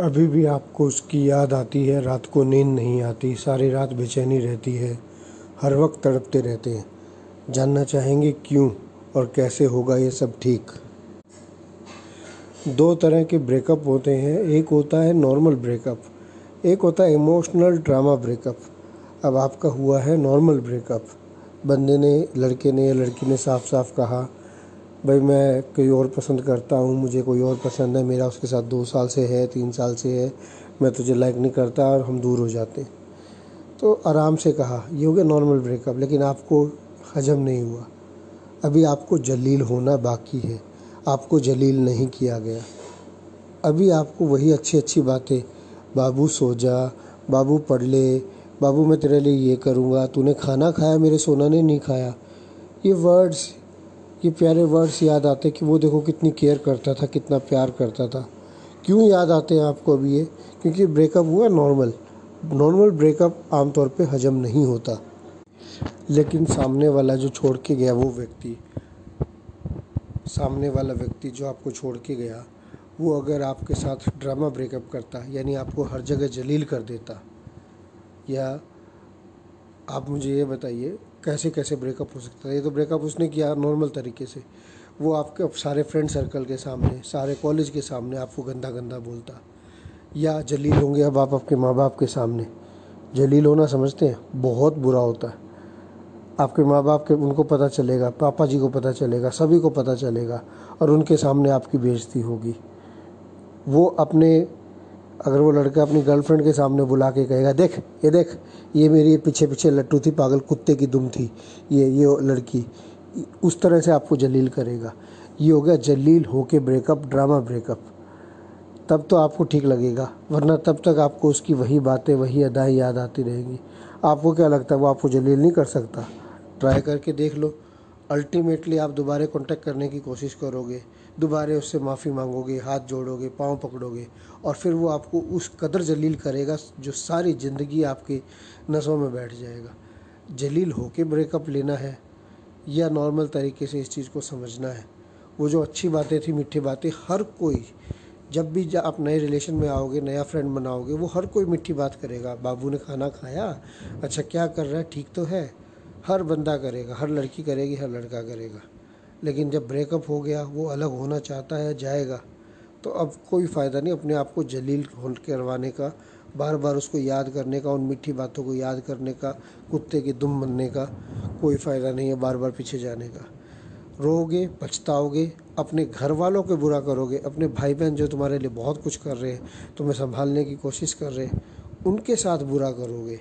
अभी भी आपको उसकी याद आती है, रात को नींद नहीं आती, सारी रात बेचैनी रहती है, हर वक्त तड़पते रहते हैं। जानना चाहेंगे क्यों और कैसे होगा ये सब ठीक? दो तरह के ब्रेकअप होते हैं। एक होता है नॉर्मल ब्रेकअप, एक होता है इमोशनल ड्रामा ब्रेकअप। अब आपका हुआ है नॉर्मल ब्रेकअप। बंदे ने, लड़के ने या लड़की ने साफ़ साफ़ कहा भाई मैं कोई और पसंद करता हूँ, मुझे कोई और पसंद है, मेरा उसके साथ दो साल से है, तीन साल से है, मैं तुझे लाइक नहीं करता और हम दूर हो जाते। तो आराम से कहा, ये हो गया नॉर्मल ब्रेकअप लेकिन आपको हजम नहीं हुआ। अभी आपको जलील होना बाकी है, आपको जलील नहीं किया गया। अभी आपको वही अच्छी अच्छी बातें, बाबू सो जा, बाबू पढ़ ले, बाबू मैं तेरे लिए ये करूँगा, तूने खाना खाया, मेरे सोना ने नहीं खाया। ये वर्ड्स ये प्यारे वर्ड्स याद आते कि वो देखो कितनी केयर करता था, कितना प्यार करता था। क्यों याद आते हैं आपको अभी ये? क्योंकि ब्रेकअप हुआ नॉर्मल। नॉर्मल ब्रेकअप आमतौर पे हजम नहीं होता। लेकिन सामने वाला जो छोड़ के गया वो व्यक्ति, सामने वाला व्यक्ति जो आपको छोड़ के गया, वो अगर आपके साथ ड्रामा ब्रेकअप करता, यानी आपको हर जगह जलील कर देता, या आप मुझे ये बताइए कैसे कैसे ब्रेकअप हो सकता है ये तो ब्रेकअप उसने किया नॉर्मल तरीके से। वो आपके सारे फ्रेंड सर्कल के सामने, सारे कॉलेज के सामने आपको गंदा गंदा बोलता। या जलील होंगे अब आप आपके माँ बाप के सामने। जलील होना समझते हैं? बहुत बुरा होता है। आपके माँ बाप के, उनको पता चलेगा, पापा जी को पता चलेगा, सभी को पता चलेगा और उनके सामने आपकी बेइज्जती होगी। वो अपने अगर वो लड़का अपनी गर्लफ्रेंड के सामने बुला के कहेगा, देख, ये देख, ये मेरी पीछे पीछे लट्टू थी, पागल कुत्ते की दुम थी, ये ये लड़की। उस तरह से आपको जलील करेगा। ये हो गया जलील होके ब्रेकअप ड्रामा ब्रेकअप तब तो आपको ठीक लगेगा, वरना तब तक आपको उसकी वही बातें, वही अदाएँ याद आती रहेंगी। आपको क्या लगता है, वो आपको जलील नहीं कर सकता? ट्राई करके देख लो। अल्टीमेटली आप दोबारा कांटेक्ट करने की कोशिश करोगे, दोबारा उससे माफ़ी मांगोगे, हाथ जोड़ोगे, पाँव पकड़ोगे, और फिर वो आपको उस कदर जलील करेगा जो सारी ज़िंदगी आपकी नसों में बैठ जाएगा। जलील होके ब्रेकअप लेना है, या नॉर्मल तरीके से इस चीज़ को समझना है। वो जो अच्छी बातें थी, मीठी बातें, हर कोई, जब भी आप नए रिलेशन में आओगे, नया फ्रेंड बनाओगे, वो हर कोई मीठी बात करेगा। बाबू ने खाना खाया अच्छा क्या कर रहा है, ठीक तो है। हर बंदा करेगा, हर लड़की करेगी, हर लड़का करेगा। लेकिन जब ब्रेकअप हो गया, वो अलग होना चाहता है, जाएगा तो अब कोई फ़ायदा नहीं अपने आप को जलील करवाने का बार बार उसको याद करने का, उन मीठी बातों को याद करने का, कुत्ते की दुम बनने का, कोई फ़ायदा नहीं है बार बार पीछे जाने का। रोगे, पछताओगे, अपने घर वालों को बुरा करोगे, अपने भाई बहन जो तुम्हारे लिए बहुत कुछ कर रहे हैं, तुम्हें संभालने की कोशिश कर रहे हैं, उनके साथ बुरा करोगे।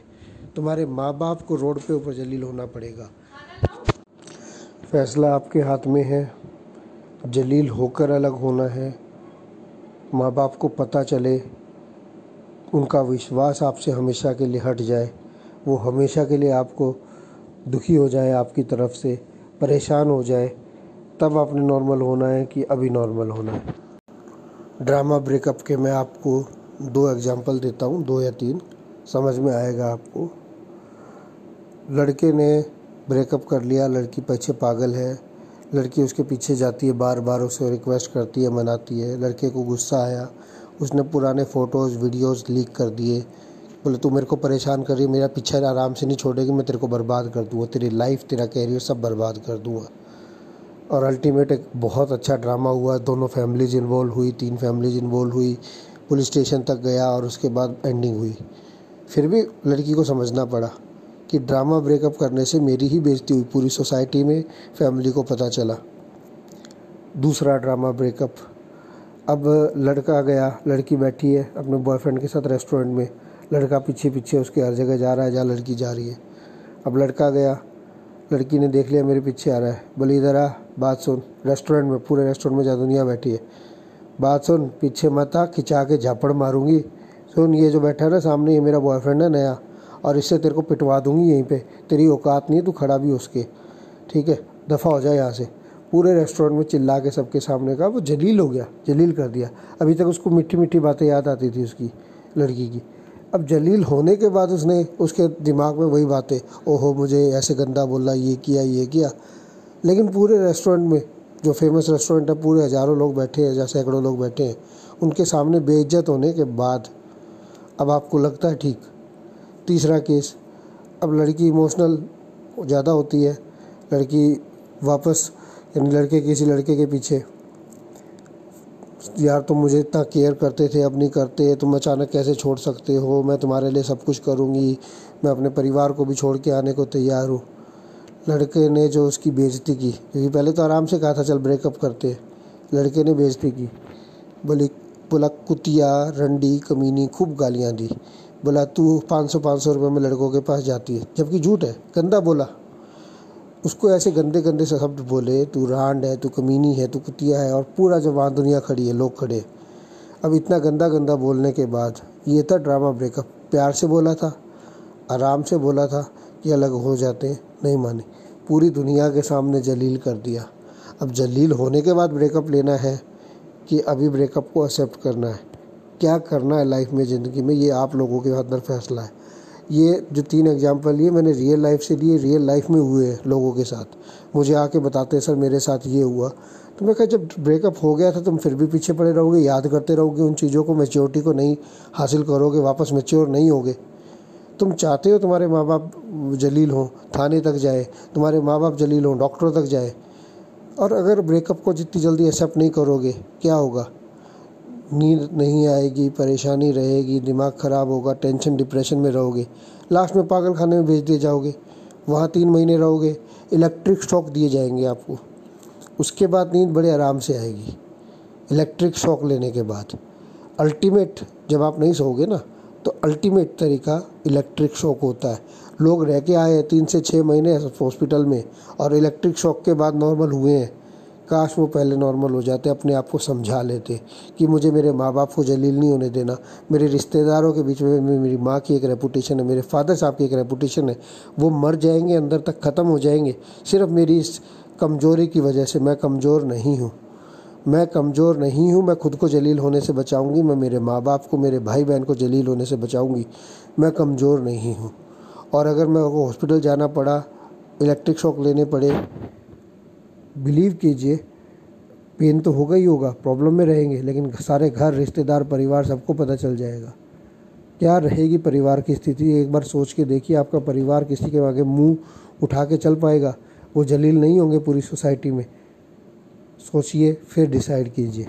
तुम्हारे माँ बाप को रोड पे ऊपर जलील होना पड़ेगा। फैसला आपके हाथ में है। जलील होकर अलग होना है। माँ बाप को पता चले। उनका विश्वास आपसे हमेशा के लिए हट जाए। वो हमेशा के लिए आपको दुखी हो जाए आपकी तरफ़ से, परेशान हो जाए। तब आपने नॉर्मल होना है कि अभी नॉर्मल होना है। ड्रामा ब्रेकअप के मैं आपको दो एग्जांपल देता हूँ, दो या तीन। समझ में आएगा आपको। लड़के ने ब्रेकअप कर लिया, लड़की पीछे पागल है, लड़की उसके पीछे जाती है बार बार उसे रिक्वेस्ट करती है, मनाती है, लड़के को गुस्सा आया, उसने पुराने फ़ोटोज़ वीडियोज़ लीक कर दिए, बोले, तू मेरे को परेशान कर रही मेरा पीछे आराम से नहीं छोड़ेगी, मैं तेरे को बर्बाद कर दूँगा, तेरी लाइफ तेरा कैरियर सब बर्बाद कर दूँगा। और अल्टीमेट एक बहुत अच्छा ड्रामा हुआ, दोनों फैमिलीज़ इन्वॉल्व हुई, तीन फैमिलीज़ इन्वॉल्व हुई पुलिस स्टेशन तक गया और उसके बाद एंडिंग हुई। फिर भी लड़की को समझना पड़ा। कि ड्रामा ब्रेकअप करने से मेरी ही बेइज्जती हुई, पूरी सोसाइटी में, फैमिली को पता चला। दूसरा ड्रामा ब्रेकअप। अब लड़का गया, लड़की बैठी है अपने बॉयफ्रेंड के साथ रेस्टोरेंट में। लड़का पीछे पीछे उसके हर जगह जा रहा है, जहाँ लड़की जा रही है। अब लड़का गया, लड़की ने देख लिया, मेरे पीछे आ रहा है। बोले, इधर आ, बात सुन। रेस्टोरेंट में, पूरे रेस्टोरेंट में जहाँ दुनिया बैठी है। बात सुन, पीछे मत आ, खिंचा के झापड़ मारूँगी। सुन, ये जो बैठा है ना सामने, ये मेरा बॉयफ्रेंड है, नया। और इससे तेरे को पिटवा दूँगी यहीं पे। तेरी औकात नहीं है, तू खड़ा भी उसके। ठीक है? दफ़ा हो जाए यहाँ से। पूरे रेस्टोरेंट में चिल्ला के सबके सामने कहा, वो जलील हो गया, जलील कर दिया। अभी तक उसको मीठी मीठी बातें याद आती थी उसकी, लड़की की। अब जलील होने के बाद उसने उसके दिमाग में वही बातें, ओहो, मुझे ऐसे गंदा बोला ये किया ये किया। लेकिन पूरे रेस्टोरेंट में, जो फ़ेमस रेस्टोरेंट है, पूरे हज़ारों लोग बैठे हैं, या सैकड़ों लोग बैठे हैं, उनके सामने बेइज्जत होने के बाद, अब आपको लगता है ठीक? तीसरा केस, अब लड़की इमोशनल ज़्यादा होती है, लड़की वापस, यानी लड़के, किसी लड़के के पीछे। यार, तुम मुझे इतना केयर करते थे, अब नहीं करते, तुम अचानक कैसे छोड़ सकते हो? मैं तुम्हारे लिए सब कुछ करूँगी, मैं अपने परिवार को भी छोड़ के आने को तैयार हूँ। लड़के ने जो उसकी बेइज्जती की, क्योंकि पहले तो आराम से कहा था, चल ब्रेकअप करते लड़के ने बेइज्जती की। बोली बोला कुतिया, रंडी, कमीनी, खूब गालियाँ दी। बोला, तू पाँच सौ पाँच सौ रुपये में लड़कों के पास जाती है। जबकि झूठ है, गंदा बोला। उसको ऐसे गंदे गंदे शब्द बोले, तू रांड है, तू कमीनी है, तू कुतिया है और पूरा जब वहाँ दुनिया खड़ी है, लोग खड़े अब इतना गंदा गंदा बोलने के बाद ये था ड्रामा ब्रेकअप। प्यार से बोला था, आराम से बोला था कि अलग हो जाते नहीं माने। पूरी दुनिया के सामने जलील कर दिया। अब जलील होने के बाद ब्रेकअप लेना है कि अभी ब्रेकअप को एक्सेप्ट करना है। क्या करना है लाइफ में, ज़िंदगी में, ये आप लोगों के हाथ में फैसला है। ये जो तीन एग्ज़ाम्पल लिए, मैंने रियल लाइफ से लिए रियल लाइफ में हुए हैं लोगों के साथ। मुझे आके बताते हैं, सर, मेरे साथ ये हुआ। तो मैं कहा, जब ब्रेकअप हो गया था, तुम फिर भी पीछे पड़े रहोगे, याद करते रहोगे उन चीज़ों को मेच्योरिटी को नहीं हासिल करोगे, वापस मेच्योर नहीं होगे। तुम चाहते हो तुम्हारे माँ बाप जलील हों, थाने तक जाए, तुम्हारे माँ बाप जलील हों डॉक्टरों तक जाए। और अगर ब्रेकअप को जितनी जल्दी एक्सेप्ट नहीं करोगे, क्या होगा? नींद नहीं आएगी, परेशानी रहेगी, दिमाग ख़राब होगा टेंशन डिप्रेशन में रहोगे। लास्ट में पागल खाने में भेज दिए जाओगे। वहाँ तीन महीने रहोगे इलेक्ट्रिक शॉक दिए जाएँगे आपको। उसके बाद नींद बड़े आराम से आएगी। इलेक्ट्रिक शॉक लेने के बाद। अल्टीमेट जब आप नहीं सोओगे ना तो अल्टीमेट तरीका इलेक्ट्रिक शॉक होता है। लोग रह के आए हैं तीन से छः महीने हॉस्पिटल में और इलेक्ट्रिक शॉक के बाद नॉर्मल हुए हैं। काश वो पहले नॉर्मल हो जाते, अपने आप को समझा लेते कि मुझे मेरे माँ बाप को जलील नहीं होने देना। मेरे रिश्तेदारों के बीच में मेरी माँ की एक रेपुटेशन है, मेरे फादर साहब की एक रेपुटेशन है। वो मर जाएँगे, अंदर तक ख़त्म हो जाएँगे। सिर्फ़ मेरी इस कमज़ोरी की वजह से मैं कमज़ोर नहीं हूँ। मैं कमज़ोर नहीं हूँ, मैं खुद को जलील होने से बचाऊँगी, मैं मेरे माँ बाप को, मेरे भाई बहन को जलील होने से बचाऊँगी। मैं कमज़ोर नहीं हूँ। और अगर मैं हॉस्पिटल जाना पड़ा इलेक्ट्रिक शॉक लेने पड़े बिलीव कीजिए पेन तो होगा ही होगा प्रॉब्लम में रहेंगे, लेकिन सारे घर, रिश्तेदार, परिवार, सबको पता चल जाएगा। क्या रहेगी परिवार की स्थिति? एक बार सोच के देखिए, आपका परिवार किसी के आगे मुँह उठा के चल पाएगा। वो जलील नहीं होंगे पूरी सोसाइटी में। सोचिए, फिर डिसाइड कीजिए।